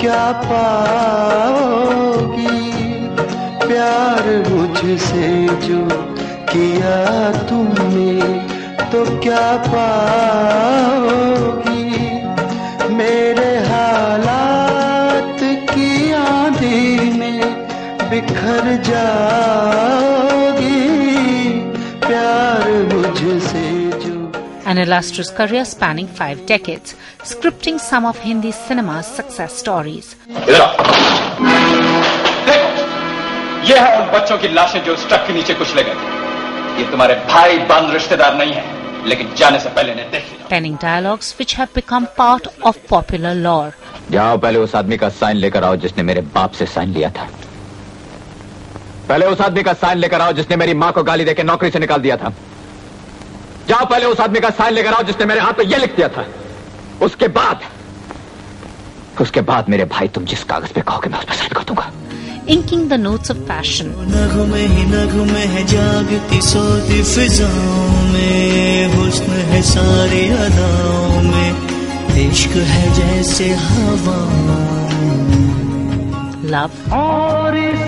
क्या पाओगी? प्यार मुझसे जो किया तुमने तो क्या पाओगी? मेरे हालात की आंधी में बिखर जाओगी An illustrious career spanning five decades, scripting some of Hindi cinema's success stories. ये है उन बच्चों की लाशें जो ट्रक के नीचे कुचले गए ये तुम्हारे भाई बंद रिश्तेदार नहीं है लेकिन जाने से पहले इन्हें देख लिया penning dialogues which have become part of popular lore. जाओ पहले उस आदमी का साइन लेकर आओ जिसने मेरे बाप से साइन लिया था। पहले उस आदमी का साइन लेकर आओ जिसने मेरी माँ को गाली देकर नौकरी से निकाल दिया था। जाओ पहले उस आदमी का साइन लेकर आओ जिसने मेरे हाथ पे ये लिख दिया था। उसके बाद उसके बाद मेरे भाई तुम जिस कागज़ पे कहोगे मैं उस पर साइन कर दूँगा। Inking the notes of passion, नगमे ही नगमे है जागती सोती फिजाओं में हुस्न है सारी अदाओं में। इश्क है जैसे हवा love, और इस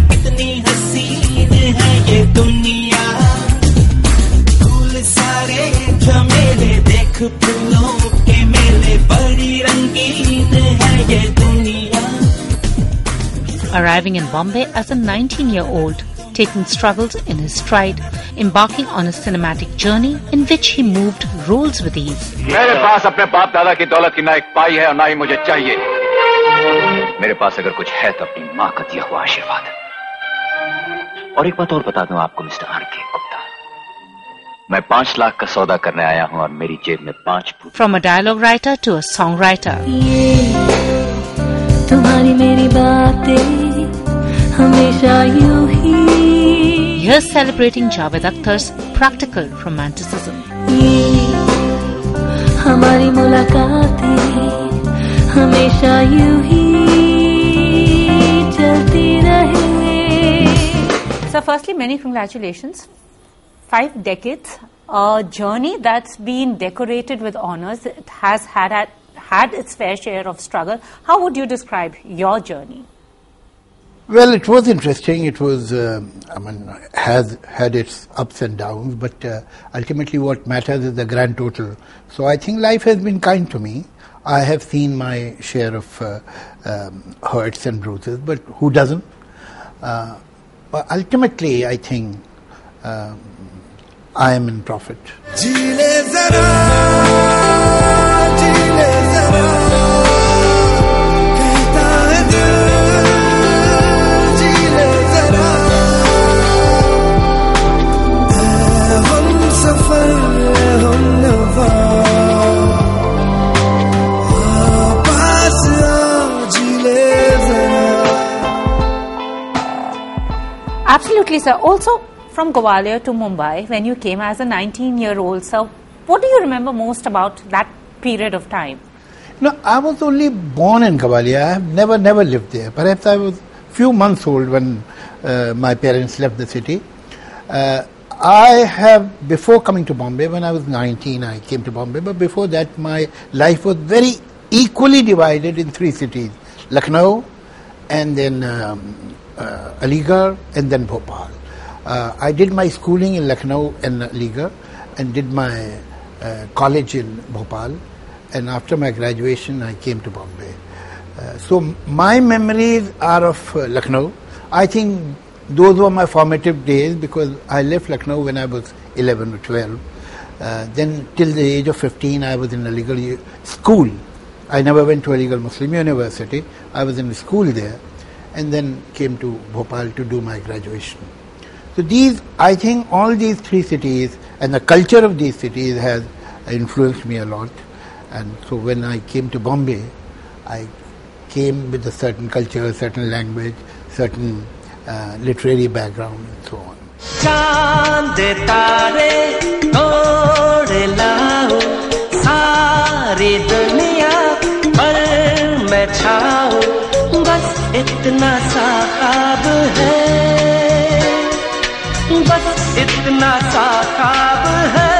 यूं ही चला चला ही यूं ही चला चल रही कितनी हसीन है ये दुनिया फूल सारे झमेले देख फूलों के मेले बड़ी रंगीन है ये दुनिया Arriving in Bombay as a 19 year old, taking struggles in his stride, embarking on a cinematic journey in which he moved roles with ease. मेरे पास अपने बाप दादा की दौलत की ना एक पाई है और ना ही मुझे चाहिए मेरे पास अगर कुछ है तो अपनी माँ का दिया हुआ आशीर्वाद और एक बात और बता दूँ आपको मिस्टर आर के गुप्ता। मैं पाँच लाख का सौदा करने आया हूँ और मेरी जेब में पाँच from a dialogue writer to a song writer तुम्हारी मेरी बातें हमेशा यू ही। You celebrating Javed Akhtar's practical romanticism हमारी मुलाकात हमेशा यू ही। So, firstly, many congratulations. Five decades, a journey that's been decorated with honors. It has had, had, its fair share of struggle. How would you describe your journey? Well, it was interesting. It was, uh, I mean, has had its ups and downs, but uh, ultimately what matters is the grand total. So I think life has been kind to me. I have seen my share of uh, um, hurts and bruises, but who doesn't? Uh, but ultimately, I think um, I am in profit. Absolutely, sir. Also, from Gwalior to Mumbai, when you came as a 19 year old, sir, what do you remember most about that period of time? No, I was only born in Gwalior. I have never, never lived there. Perhaps I was few months old when uh, my parents left the city. Uh, I have, before coming to Bombay, when I was 19, I came to Bombay, but before that, my life was very equally divided in three cities Lucknow, and then um, uh, Aligarh, and then Bhopal. Uh, I did my schooling in Lucknow and Aligarh, and did my uh, college in Bhopal, and after my graduation, I came to Bombay. Uh, so my memories are of uh, Lucknow. I think those were my formative days because I left Lucknow when I was 11 or 12. Uh, then till the age of 15, I was in Aligarh u- school. I never went to Aligarh Muslim University. I was in school there and then came to Bhopal to do my graduation. So these, I think all these three cities and the culture of these cities has influenced me a lot. And so when I came to Bombay, I came with a certain culture, certain language, certain uh, literary background and so on. चांद तारे तोड़ लाओ सारी दुनिया पर मैं छाओ बस इतना सा ख्वाब है बस इतना सा ख्वाब है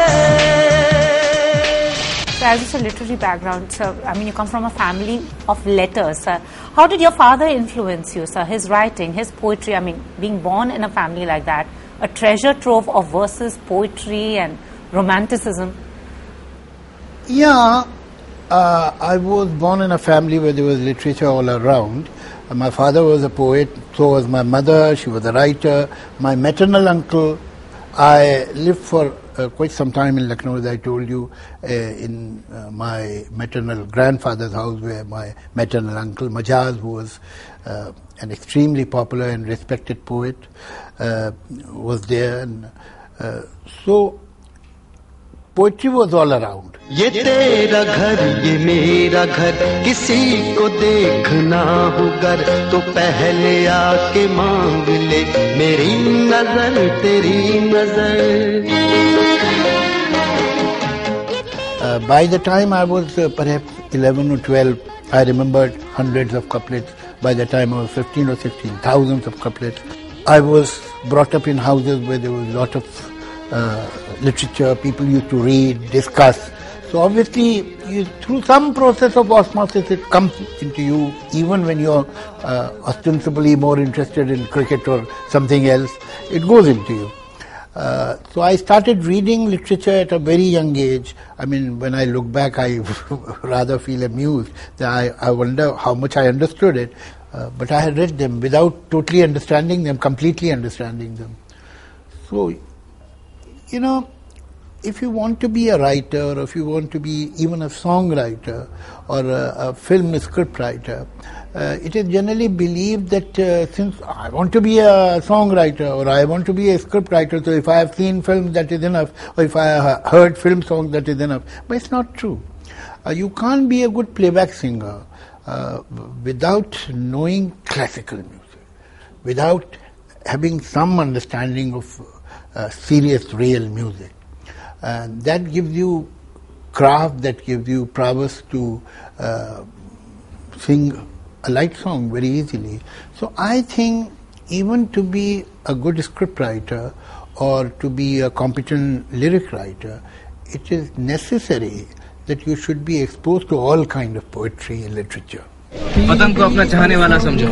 So as it's a literary background, sir, I mean, you come from a family of letters, sir. How did your father influence you, sir? His writing, his poetry, I mean, being born in a family like that, a treasure trove of verses, poetry, and romanticism. Yeah, uh, I was born in a family where there was literature all around. My father was a poet, so was my mother, she was a writer. My maternal uncle, I lived for uh, quite some time in Lucknow, as I told you, uh, in uh, my maternal grandfather's house, where my maternal uncle Majaz, who was uh, an extremely popular and respected poet, uh, was there. And, uh, so, poetry was all around. ये तेरा घर ये मेरा घर किसी को देखना हो घर तो पहले आके मांग ले मेरी नज़र तेरी नज़र Uh, I was uh, perhaps 11 or 12, I remembered hundreds of couplets. By the time I was 15 or 16, thousands of couplets. I was brought up in houses where there was a lot of uh, literature, people used to read, discuss. So obviously, you, through some process of osmosis, it comes into you, even when you're uh, ostensibly more interested in cricket or something else, it goes into you. Uh, so I started reading literature at a very young age. I mean, when I look back, I rather feel amused that I, I wonder how much I understood it. Uh, but I had read them without totally understanding them, completely understanding them. So, you know, if you want to be a writer, or if you want to be even a songwriter or a, a film scriptwriter, uh, it is generally believed that uh, since I want to be a songwriter or I want to be a scriptwriter, so if I have seen films, that is enough, or if I have heard film songs, that is enough. But it's not true. Uh, you can't be a good playback singer uh, without knowing classical music, without having some understanding of uh, serious, real music. And that gives you craft, that gives you prowess to uh, sing a light song very easily. So I think even to be a good scriptwriter or to be a competent lyric writer, it is necessary that you should be exposed to all kind of poetry and literature. पतंग को अपना चाहने वाला समझो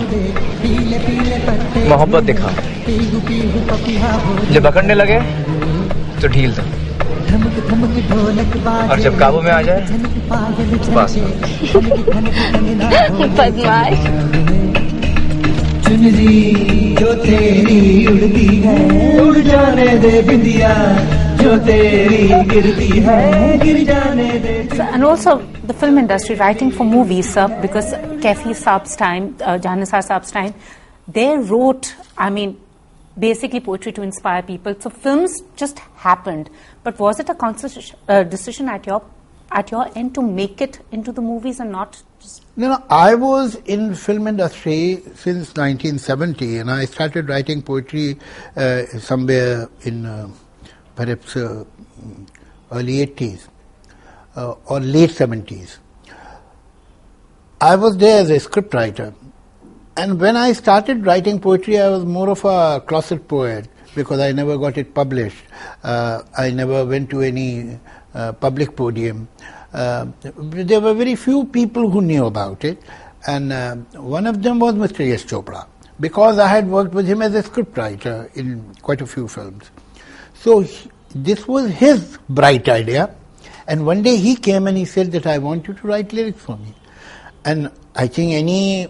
मोहब्बत दिखा जब पकड़ने लगे तो ढील दो और जब काबू में आ जाए तो बदमाश चुनरी जो तेरी उड़ती है उड़ जाने दे बिंदिया जो तेरी गिरती है गिर जाने दे and also the film industry, writing for movies, sir, because Kefi Saab's time, uh, Janisar Saab's time, they wrote, I mean, basically poetry to inspire people. So films just happened. But was it a conscious uh, decision at your at your end to make it into the movies and not No, no, I was in film industry since 1970 and I started writing poetry uh, somewhere in uh, perhaps uh, early 80s uh, or late 70s. I was there as a script writer and when I started writing poetry I was more of a closet poet because I never got it published. Uh, I never went to any uh, public podium. Uh, there were very few people who knew about it, and uh, one of them was Mr. Yash Chopra, because I had worked with him as a scriptwriter in quite a few films. So he, this was his bright idea, and one day he came and he said that I want you to write lyrics for me. And I think any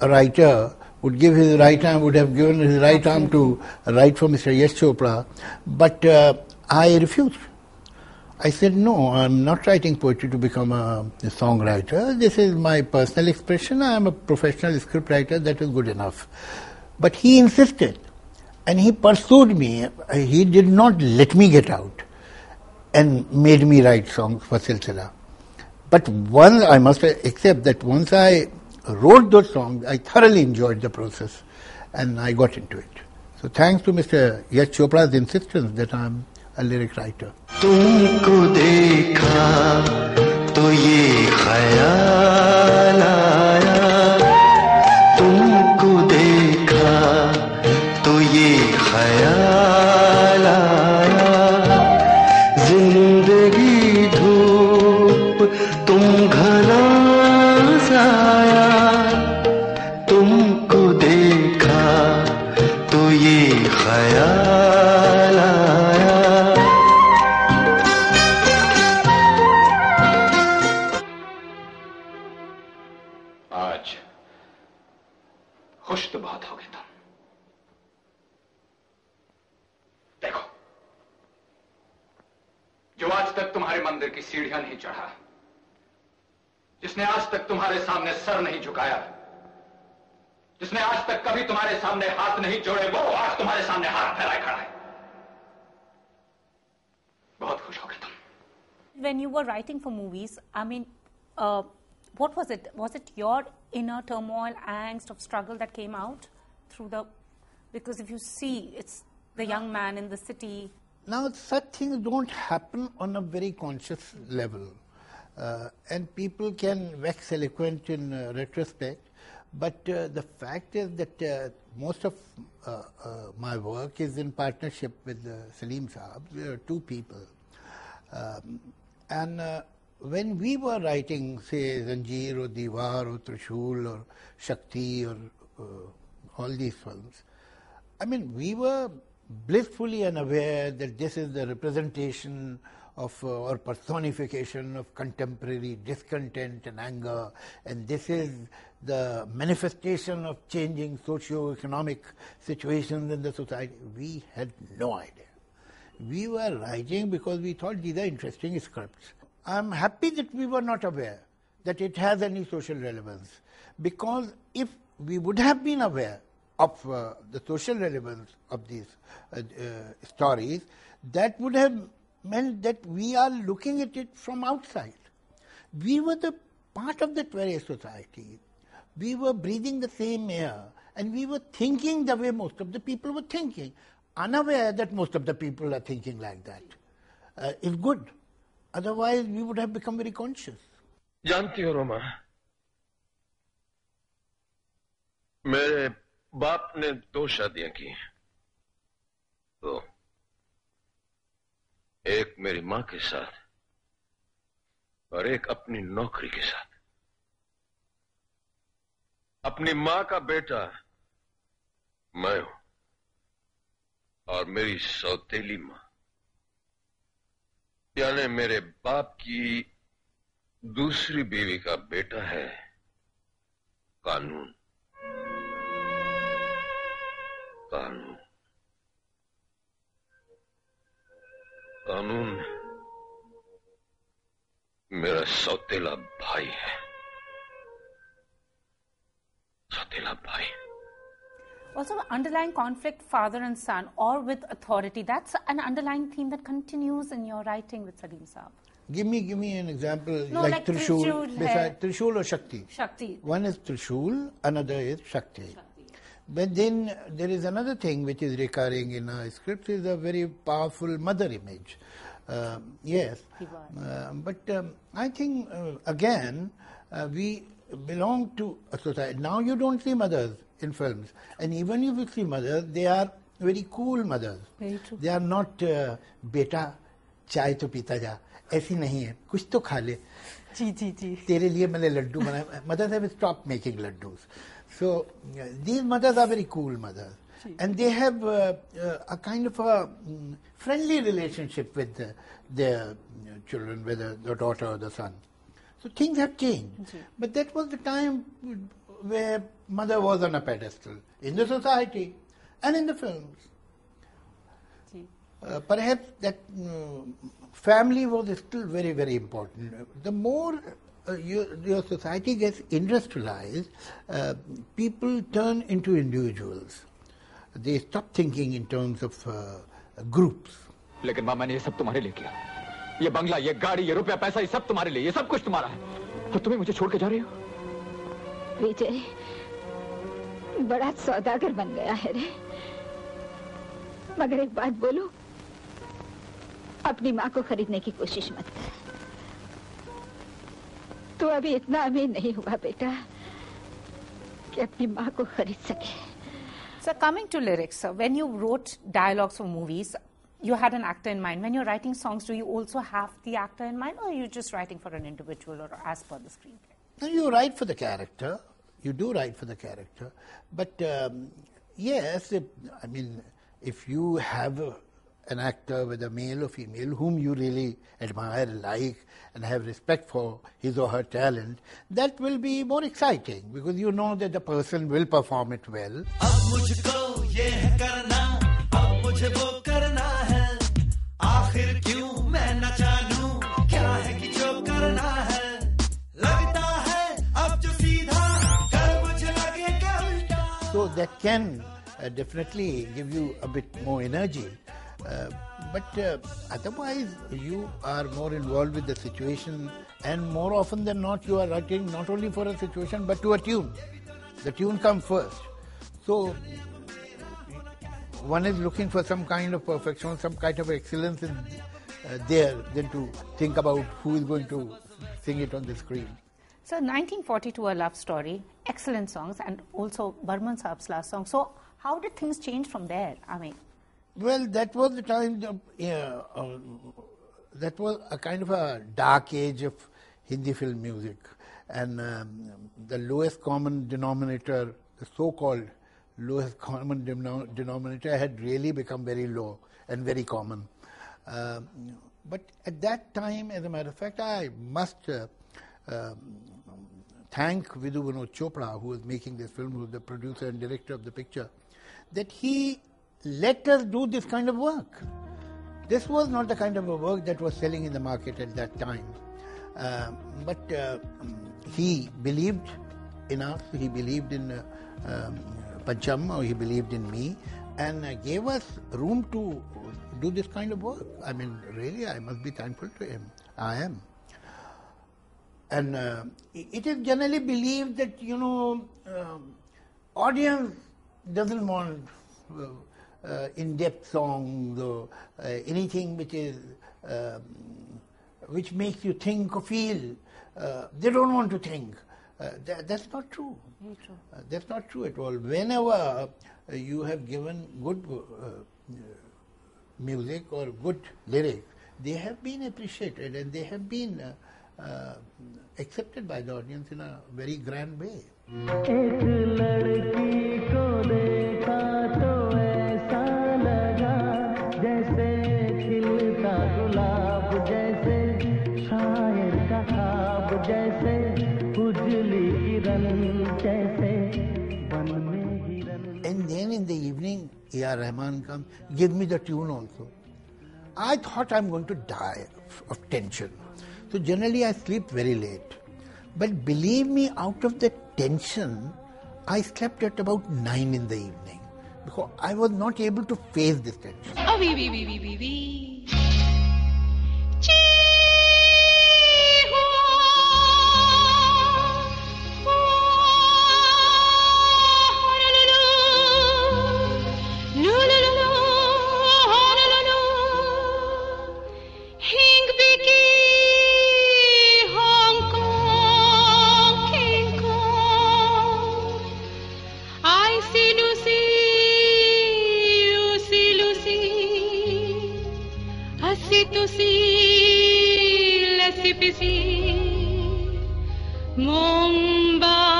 writer would give his right arm, would have given his right arm to write for Mr. Yash Chopra, but uh, I refused. I said, no, I'm not writing poetry to become a, a songwriter. This is my personal expression. I'm a professional scriptwriter. That is good enough. But he insisted and he pursued me. He did not let me get out and made me write songs for Silsila. But once, I must accept that once I wrote those songs, I thoroughly enjoyed the process and I got into it. So thanks to Mr. Yash Chopra's insistence that I'm a lyric writer. तुमको देखा तो ये ख्याल sir नहीं झुकाया जिसने आज तक कभी तुम्हारे सामने हाथ नहीं जोड़े वो आज तुम्हारे सामने हाथ फैलाए खड़ा है बहुत खुश हो तुम When you were writing for movies, I mean, uh, what was it? Was it your inner turmoil, angst of struggle that came out through the? Because if you see, it's the young man in the city. Now, such things don't happen on a very conscious level. Uh, and people can wax eloquent in uh, retrospect, but uh, the fact is that uh, most of uh, my work is in partnership with Salim Saab. We are two people. Um, and when we were writing, say, Zanjeer or Deewar or Trishul or Shakti or all these films, I mean, we were blissfully unaware that this is the representation of uh, or personification of contemporary discontent and anger, and this is the manifestation of changing socio-economic situations in the society. We had no idea. We were writing because we thought these are interesting scripts. I'm happy that we were not aware that it has any social relevance because if we would have been aware of uh, the social relevance of these uh, uh, stories, that would have meant that we are looking at it from outside. We were the part of that very society. We were breathing the same air and we were thinking the way most of the people were thinking, unaware that most of the people are thinking like that. Uh, is good. Otherwise, we would have become very conscious. जानती हो रोमा मेरे बाप ने दो शादियां की तो एक मेरी माँ के साथ और एक अपनी नौकरी के साथ। अपनी माँ का बेटा मैं हूँ और मेरी सौतेली माँ। यानी मेरे बाप की दूसरी बीवी का बेटा है कानून। कानून। कानून मेरा सौतेला भाई है सौतेला भाई Also, underlying conflict, father and son, or with authority. That's an underlying theme that continues in your writing with Salim Saab. Give me, give me an example No, like, like Trishul, Trishul hai. beside Trishul or Shakti. Shakti. One is Trishul, another is Shakti. But then there is another thing which is recurring in our scripts is a very powerful mother image. Um, yes, Uh, but um, I think uh, again uh, we belong to a society. Now you don't see mothers in films, and even if you see mothers, they are very cool mothers. Very true. They are not uh, बेटा चाय तो पीता जा ऐसी नहीं है कुछ तो खा ले जी जी जी तेरे लिए मैंने लड्डू बनाए mothers have stopped making laddus so uh, these mothers are very cool mothers. And they have uh, uh, a kind of a mm, friendly relationship with the, their children whether the daughter or the son. So things have changed. But that was the time where mother was on a pedestal in the society and in the films. Uh, perhaps that mm, family was still very, very important. The more uh, your, your society gets industrialized, uh, people turn into individuals. They stop thinking in terms of uh, groups. लेकिन माँ मैंने ये सब तुम्हारे लिए किया। ये बंगला ये गाड़ी ये रुपया पैसा ये सब तुम्हारे लिए ये सब कुछ तुम्हारा है। और तुम्हें मुझे छोड़ के जा रही हो? विजय बड़ा सौदागर बन गया है रे। मगर एक बात बोलो अपनी माँ को खरीदने की कोशिश मत कर। तू अभी इतना अमीर नहीं हुआ बेटा कि अपनी माँ को खरीद सके So coming to lyrics, so when you wrote dialogues for movies, you had an actor in mind. When you're writing songs, do you also have the actor in mind, or are you just writing for an individual or as per the screenplay? Now you write for the character, you do write for the character, but um, yes, if, I mean, if you have a, an actor, whether male or female, whom you really admire, like, and have respect for his or her talent, that will be more exciting because you know that the person will perform it well. So that can uh, definitely give you a bit more energy. Uh, but uh, otherwise, you are more involved with the situation, and more often than not, you are writing not only for a situation but to a tune. The tune comes first. So one is looking for some kind of perfection, some kind of excellence in, uh, there, than to think about who is going to sing it on the screen. So 1942, A Love Story, excellent songs, and also Burman Saab's last song. So how did things change from there? I mean, Well, that was the time, uh, that was a kind of a dark age of Hindi film music. And um, the lowest common denominator, the so called lowest common denom- denominator, had really become very low and very common. Um, but at that time, as a matter of fact, I must uh, um, thank Vidhu Vinod Chopra, who was making this film, who was the producer and director of the picture, that he let us do this kind of work. This was not the kind of a work that was selling in the market at that time. Uh, but uh, he believed in us, he believed in uh, um, Pancham, or he believed in me, and uh, gave us room to do this kind of work. I mean, really, I must be thankful to him. I am. And uh, it is generally believed that, you know, um, audience doesn't want uh, uh, in-depth songs or uh, anything which is um, which makes you think or feel. Uh, they don't want to think. Uh, that, that's not true. True. Uh, that's not true at all. Whenever uh, you have given good uh, music or good lyrics, they have been appreciated and they have been uh, uh, accepted by the audience in a very grand way. A.R. Rahman comes, give me the tune also. I thought I'm going to die of, tension. So generally I sleep very late. But believe me, out of the tension, I slept at about 9 in the evening. Because I was not able to face this tension. Oh, oui, oui, oui, oui, oui, oui. Hasi tusi, lesi pisi. Mombasa,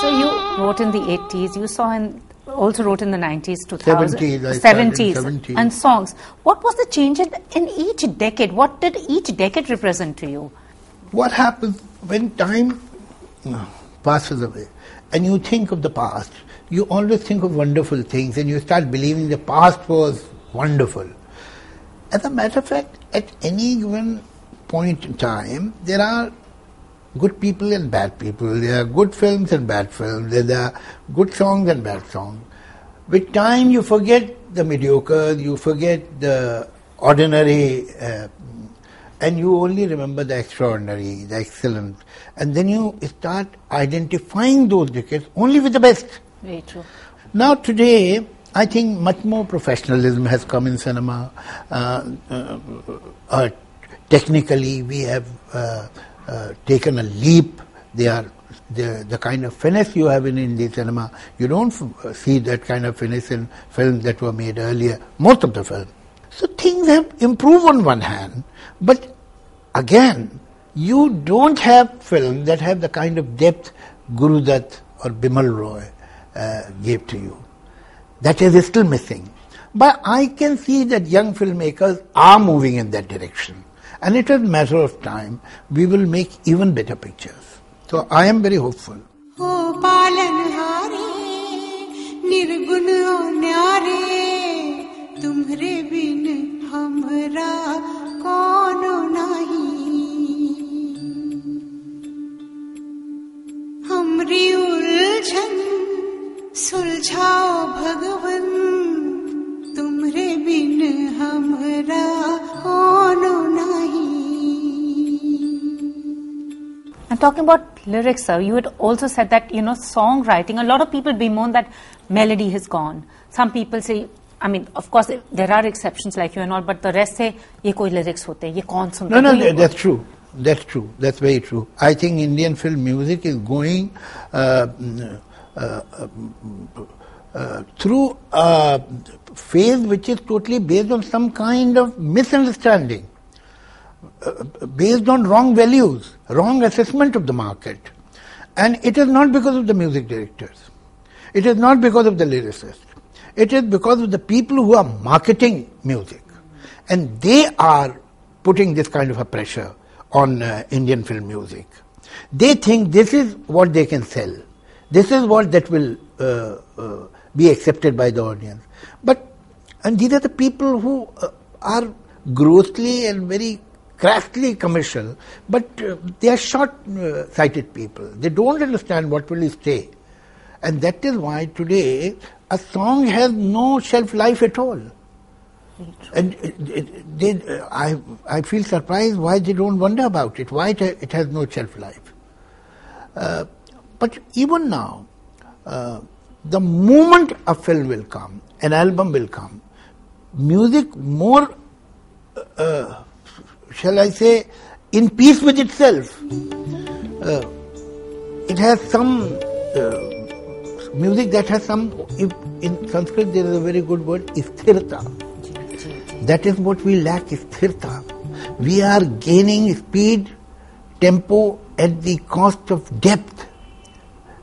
so you wrote in the 80s, you saw in also wrote in the 90s, 2000s, 70s, I started in 70s, 70s. and songs. What was the change in, in each decade? What did each decade represent to you? What happens when time uh, passes away and you think of the past, you always think of wonderful things and you start believing the past was wonderful. As a matter of fact, at any given point in time, there are good people and bad people. There are good films and bad films. There are good songs and bad songs. With time, you forget the mediocre, you forget the ordinary, uh, and you only remember the extraordinary, the excellent. And then you start identifying those decades only with the best. Very true. Now today, I think much more professionalism has come in cinema. Uh, uh, uh, technically, we have uh, uh, taken a leap. They are the, the kind of finesse you have in Indian cinema. You don't f- see that kind of finesse in films that were made earlier. Most of the films. So things have improved on one hand, but again, you don't have films that have the kind of depth Guru Dutt or Bimal Roy uh, gave to you. That is still missing. But I can see that young filmmakers are moving in that direction. And it is a matter of time. We will make even better pictures. So I am very hopeful. ओ पालनहारे निर्गुण ओ न्यारे तुम्हरे बिन हमरा कौन नहीं हमरी उलझन सुलझाओ भगवन तुम्हरे बिन हमरा कौन नहीं And talking about lyrics, sir, you had also said that, you know, songwriting, a lot of people bemoan that melody has gone. Some people say, I mean, of course, there are exceptions like you and all, but the rest say, ये कोई lyrics होते हैं, ये कौन सुनता No, है? no, तो ये- that's true. That's true. That's very true. I think Indian film music is going uh, mm, uh, uh, through a phase which is totally based on some kind of misunderstanding, based on wrong values, wrong assessment of the market. And it is not because of the music directors. It is not because of the lyricists. It is because of the people who are marketing music. And they are putting this kind of a pressure on uh, Indian film music. They think this is what they can sell. This is what that will uh, uh, be accepted by the audience. But, and these are the people who uh, are grossly and very crassly commercial, but uh, they are short-sighted people. They don't understand what will stay. And that is why today a song has no shelf life at all. And it- it- they, uh, I, I feel surprised why they don't wonder about it, why it, it has no shelf life. Uh, but even now, uh, the moment a film will come, an album will come, music more, uh, shall I say, in peace with itself. Uh, it has some uh, music that has some, if in Sanskrit there is a very good word, sthirta. That is what we lack, sthirta. We are gaining speed, tempo at the cost of depth.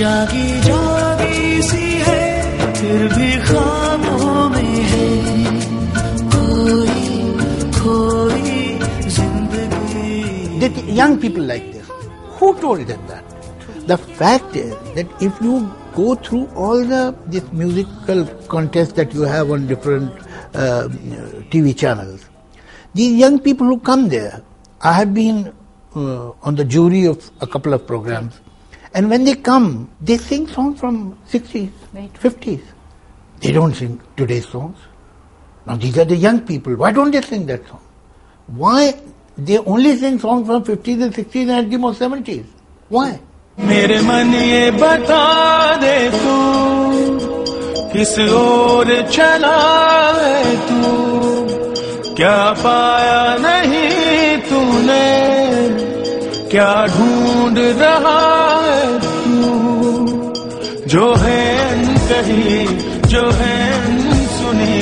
जागी जागी सी है फिर भी ख्वाबों में है कोई खोई जिंदगी That young people like this. Who told them that? The fact is that if you go through all the this musical contests that you have on different uh, TV channels, these young people who come there, I have been uh, on the jury of a couple of programs, and when they come, they sing songs from 60s, 50s. They don't sing today's songs. Now these are the young people. Why don't they sing that song? Why they only sing songs from 50s and 60s and at the most 70s? Why? मेरे मन ये बता दे तू किस ओर चला है तू क्या पाया नहीं तूने क्या ढूंढ रहा जो है सुनी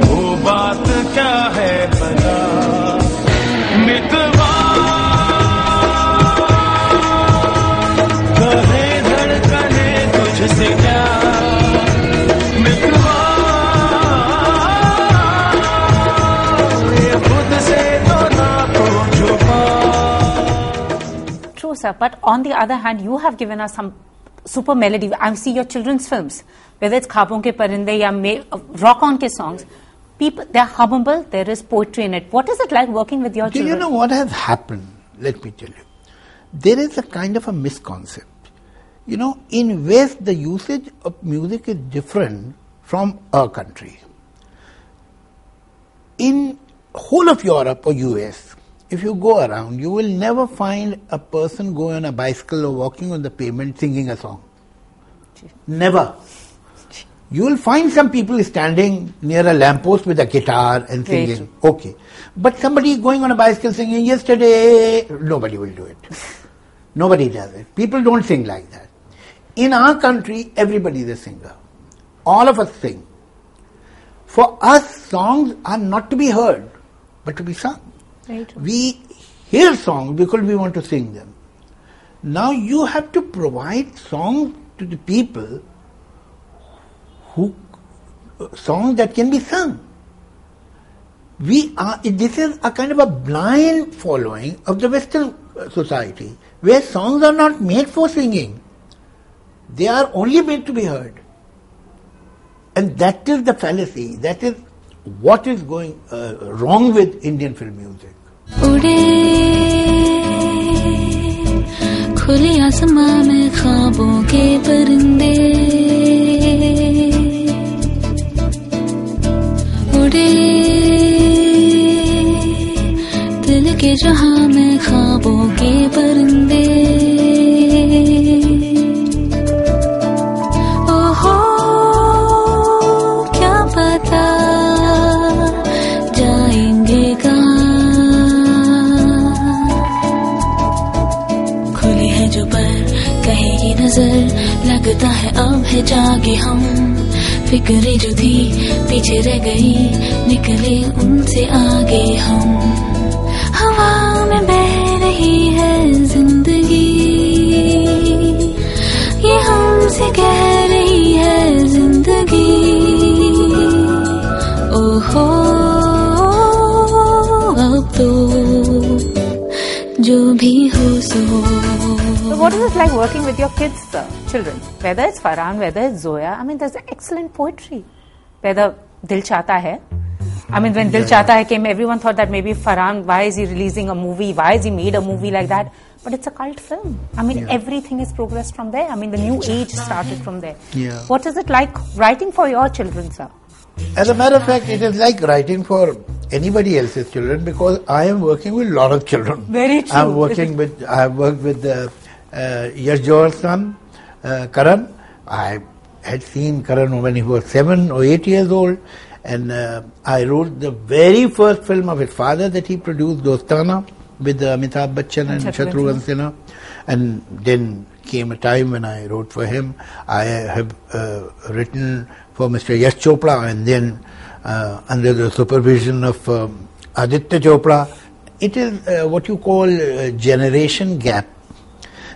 वो बात क्या है बता मितवा तो तो. But on the other hand, you have given us some super melody. I see your children's films, whether it's Khwabon Ke Parinde ya Me- uh, Rock On Ke songs. People, they're hummable. There is poetry in it. What is it like working with your Do children? you know what has happened? Let me tell you. There is a kind of a misconcept. You know, in West, the usage of music is different from our country. In whole of Europe or US, if you go around, you will never find a person going on a bicycle or walking on the pavement singing a song. Never. You will find some people standing near a lamppost with a guitar and singing. Okay. But somebody going on a bicycle singing yesterday, nobody will do it. Nobody does it. People don't sing like that. In our country, everybody is a singer. All of us sing. For us, songs are not to be heard, but to be sung. We hear songs because we want to sing them. Now you have to provide songs to the people who songs that can be sung. We are this is a kind of a blind following of the Western uh, society where songs are not made for singing. They are only made to be heard. And that is the fallacy. That is what is going uh, wrong with Indian film music. उड़े। खुले आसमां में ख्वाबों के परिंदे। उड़े। दिल के जहाँ में ख्वाबों के परिंदे। है जागे हम। फिक्रे जो थी पीछे रह गई निकले उनसे आगे हम। हवा में बह रही है ज़िंदगी। ये हमसे कह रही है ज़िंदगी। ओहो अब तो जो भी हो सो। So what is it like working with your kids, sir, children? Whether it's Farhan, whether it's Zoya, I mean, there's excellent poetry. Whether Dil Chahta Hai. I mean, when Dil Chahta Hai came, everyone thought that maybe Farhan, why is he releasing a movie? Why has he made a movie like that? But it's a cult film. I mean, Yeah. everything is progressed from there. I mean, the new age started from there. Yeah. What is it like writing for your children, sir? As a matter of fact, it is like writing for anybody else's children because I am working with a lot of children. Very true. I'm working with, I have worked with uh, uh, Yash Johar's son, Karan. I had seen Karan when he was seven or eight years old. And uh, I wrote the very first film of his father that he produced, Dostana, with uh, Amitabh Bachchan and And Shatrughan Sinha. And then came a time when I wrote for him. I have uh, written for Mr. Yash Chopra and then uh, under the supervision of um, Aditya Chopra. It is uh, what you call uh, generation gap.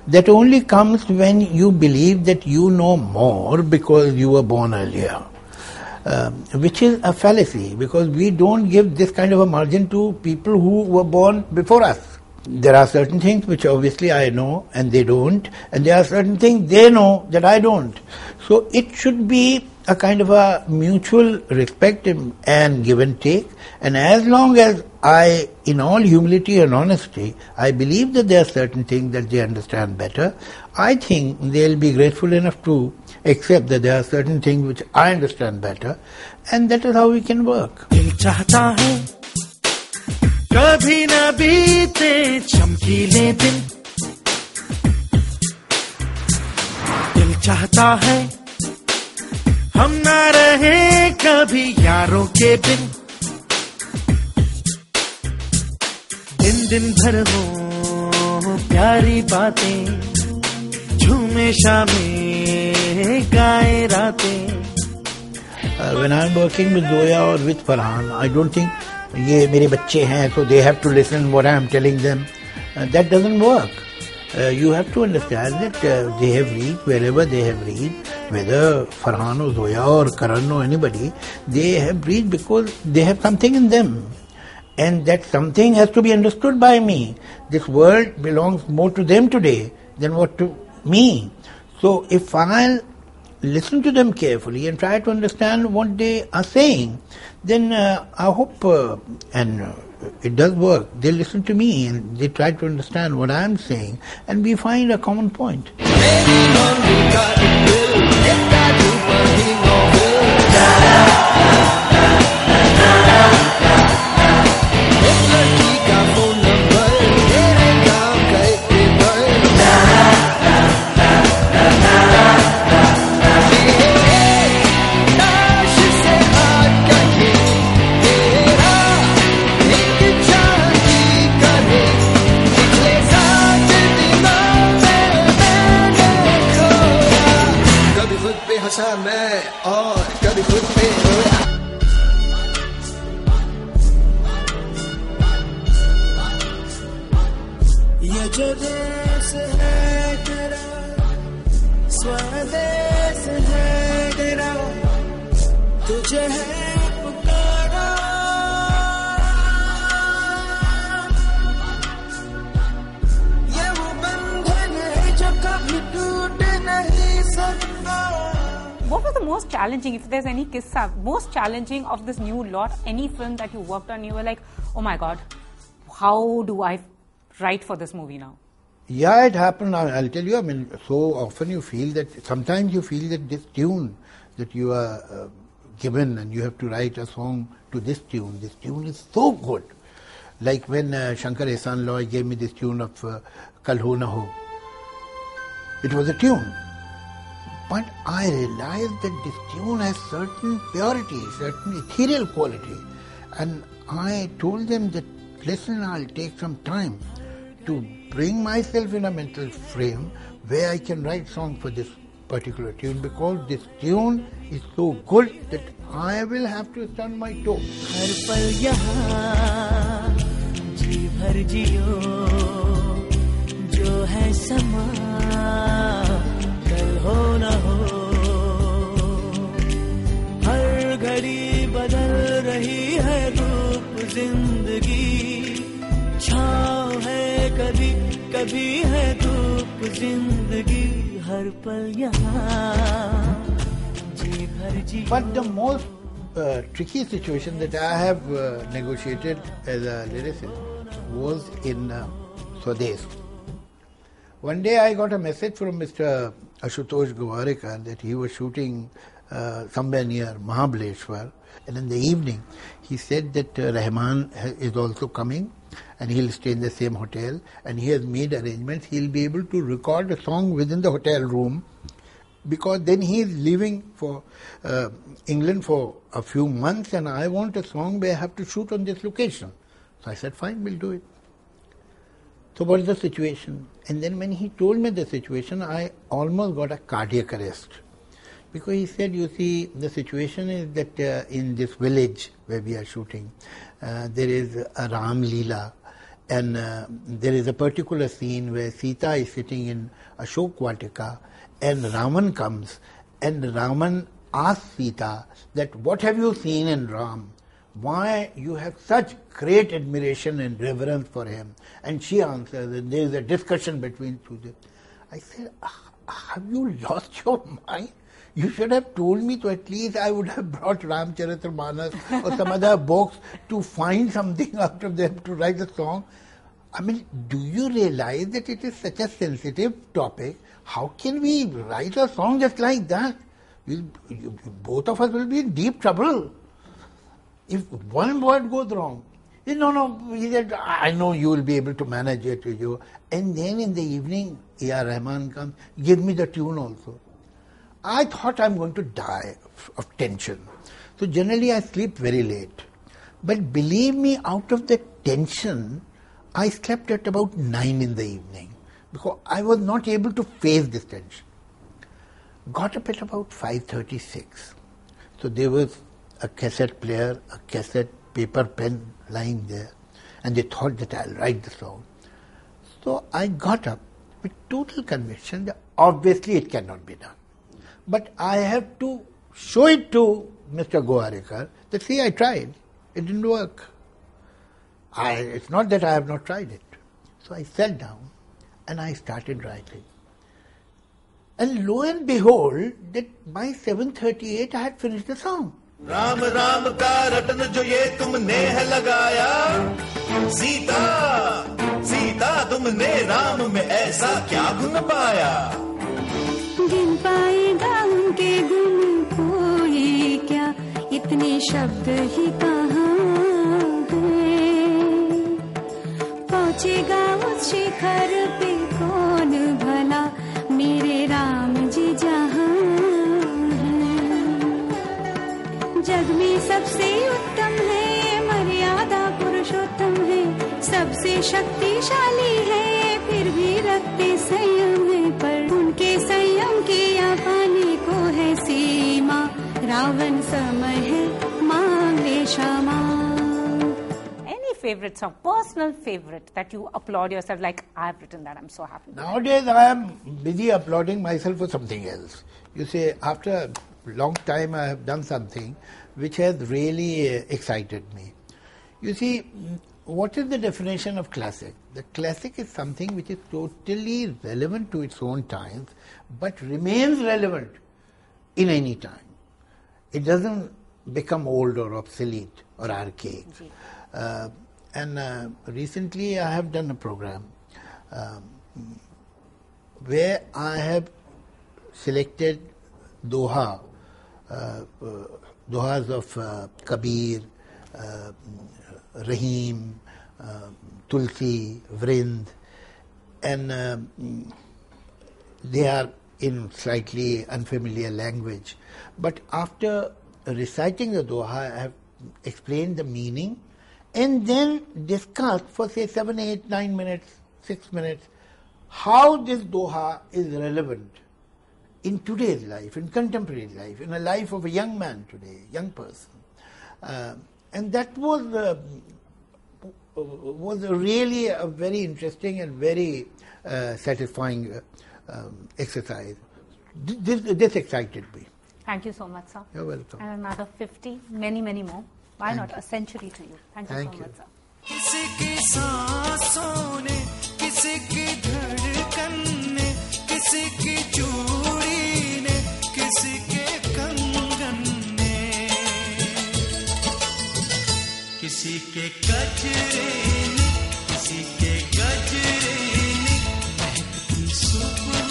That only comes when you believe that you know more because you were born earlier. Um, which is a fallacy because we don't give this kind of a margin to people who were born before us. There are certain things which obviously I know and they don't, and there are certain things they know that I don't. So it should be a kind of a mutual respect and- and give and take. And as long as I, in all humility and honesty, I believe that there are certain things that they understand better, I think they'll be grateful enough to accept that there are certain things which I understand better, and that is how we can work. दिल चाहता है कभी न बीते चमकीले दिन दिल चाहता है हम ना रहे कभी यारों के बिन दिन दिन भर हो प्यारी बातें झूमे शामें गाए रातें Uh, when I'm working with Zoya or with Farhan, I don't think ये मेरे बच्चे हैं so they have to listen what I'm telling them. Uh, that doesn't work. Uh, you have to understand that uh, they have reached wherever they have reached, whether Farhan or Zoya or Karan or anybody, they have reached because they have something in them. And that something has to be understood by me. This world belongs more to them today than what to me. So if I'll listen to them carefully and try to understand what they are saying, then uh, I hope, uh, and uh, it does work, they listen to me and they try to understand what I'm saying, and we find a common point. हंसा मैं और कभी खुद पे रोया। ये जो देश है तेरा स्वदेश है तेरा, तुझे है most challenging, if there's any kissa, most challenging of this new lot, any film that you worked on, you were like, oh my god, how do I write for this movie now? Yeah, it happened. I'll tell you. I mean, so often you feel that sometimes you feel that this tune that you are uh, given and you have to write a song to this tune. This tune is so good. Like when uh, Shankar Ehsan Loy gave me this tune of uh, Kal Ho Na Ho. It was a tune. But I realized that this tune has certain purity, certain ethereal quality. And I told them that, listen, I'll take some time to bring myself in a mental frame where I can write song for this particular tune because this tune is so good that I will have to stand my toe. हर पल यहाँ जी भर जियो है धूप जिंदगी हर पल यहाँ जी भर जी But the most uh, tricky situation that I have uh, negotiated as a lyricist was in uh, Swades. One day I got a message from Mr. Ashutosh Gowariker that he was shooting uh, somewhere near Mahabaleshwar. And in the evening, he said that uh, Rahman is also coming and he'll stay in the same hotel and he has made arrangements. He'll be able to record a song within the hotel room because then he is leaving for uh, England for a few months and I want a song where I have to shoot on this location. So I said, fine, we'll do it. So what is the situation? And then when he told me the situation, I almost got a cardiac arrest. Because he said, you see, the situation is that uh, in this village where we are shooting, uh, there is a Ram Leela and uh, there is a particular scene where Sita is sitting in Ashok Vatika and Ravan comes and Ravan asks Sita that what have you seen in Ram? Why you have such great admiration and reverence for him? And she answers and there is a discussion between two. I said, "Ah, have you lost your mind? You should have told me to at least I would have brought Ramcharitmanas or some other books to find something out of them to write a song. I mean, do you realize that it is such a sensitive topic? How can we write a song just like that? We'll, you, both of us will be in deep trouble. If one word goes wrong, he said, no, no, he said, I know you will be able to manage it you. And then in the evening, A.R. Rahman comes, give me the tune also. I thought I'm going to die of, tension. So generally I sleep very late. But believe me, out of the tension, I slept at about 9 in the evening because I was not able to face this tension. got up at about 5.36. So there was a cassette player, a cassette paper pen lying there, and they thought that I'll write the song. So I got up with total conviction that obviously it cannot be done. But I have to show it to Mr. Gowariker that see, I tried, it didn't work. I, it's not that I have not tried it. So I sat down and I started writing. And lo and behold, that by 7.38 I had finished the song. Ram Ram का रटन जो ये तुमने है लगाया सीता सीता तुमने राम में ऐसा क्या गुण पाया गिन पाएगा इतने शब्द ही कहाँ हैं? पहुँचेगा उस शिखर पे कौन भला? मेरे राम जी जहाँ। जग में सबसे उत्तम है, मर्यादा पुरुषोत्तम है। सबसे शक्तिशाली है, फिर भी रखते संयम है। पर उनके संयम के या को है सीमा, रावण समय favorite song, personal favorite that you applaud yourself like I've written that, I'm so happy. Nowadays, I am busy applauding myself for something else. You see, after a long time, I have done something which has really uh, excited me. You see, what is the definition of classic? The classic is something which is totally relevant to its own times, but remains relevant in any time. It doesn't become old or obsolete or archaic. Uh, and uh, recently, I have done a program. Um, where I have selected Doha, uh, uh, Dohas of uh, Kabir, uh, Rahim, uh, Tulsi, Vrind, and um, they are in slightly unfamiliar language. But after reciting the Doha, I have explained the meaning and then discuss for say seven, eight, nine minutes, six minutes, how this Doha is relevant in today's life, in contemporary life, in the life of a young man today, young person. Uh, and that was uh, was really a very interesting and very uh, satisfying uh, um, exercise. This, this excited me. Thank you so much, sir. You're welcome. And another 50, many, many more. Why Thank not you. a century to you? Thank you Thank so you. much, sir. किसी की सांसों ने किसी की धड़कन ने किसी की चूड़ी ने किसी के कंगन ने किसी के गजरे ने किसी के गजरे ने महकती सुबहों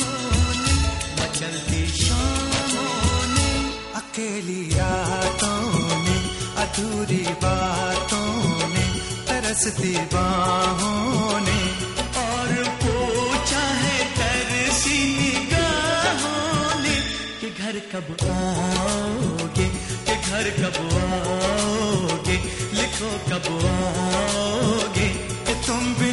ने मचलती शामों ने अकेली रातों अधूरी बातों ने, तरसती बाहों ने, और पूछा है तरसी निगाहों ने कि घर कब आओगे, कि घर कब आओगे, लिखो कब आओगे, कि तुम भी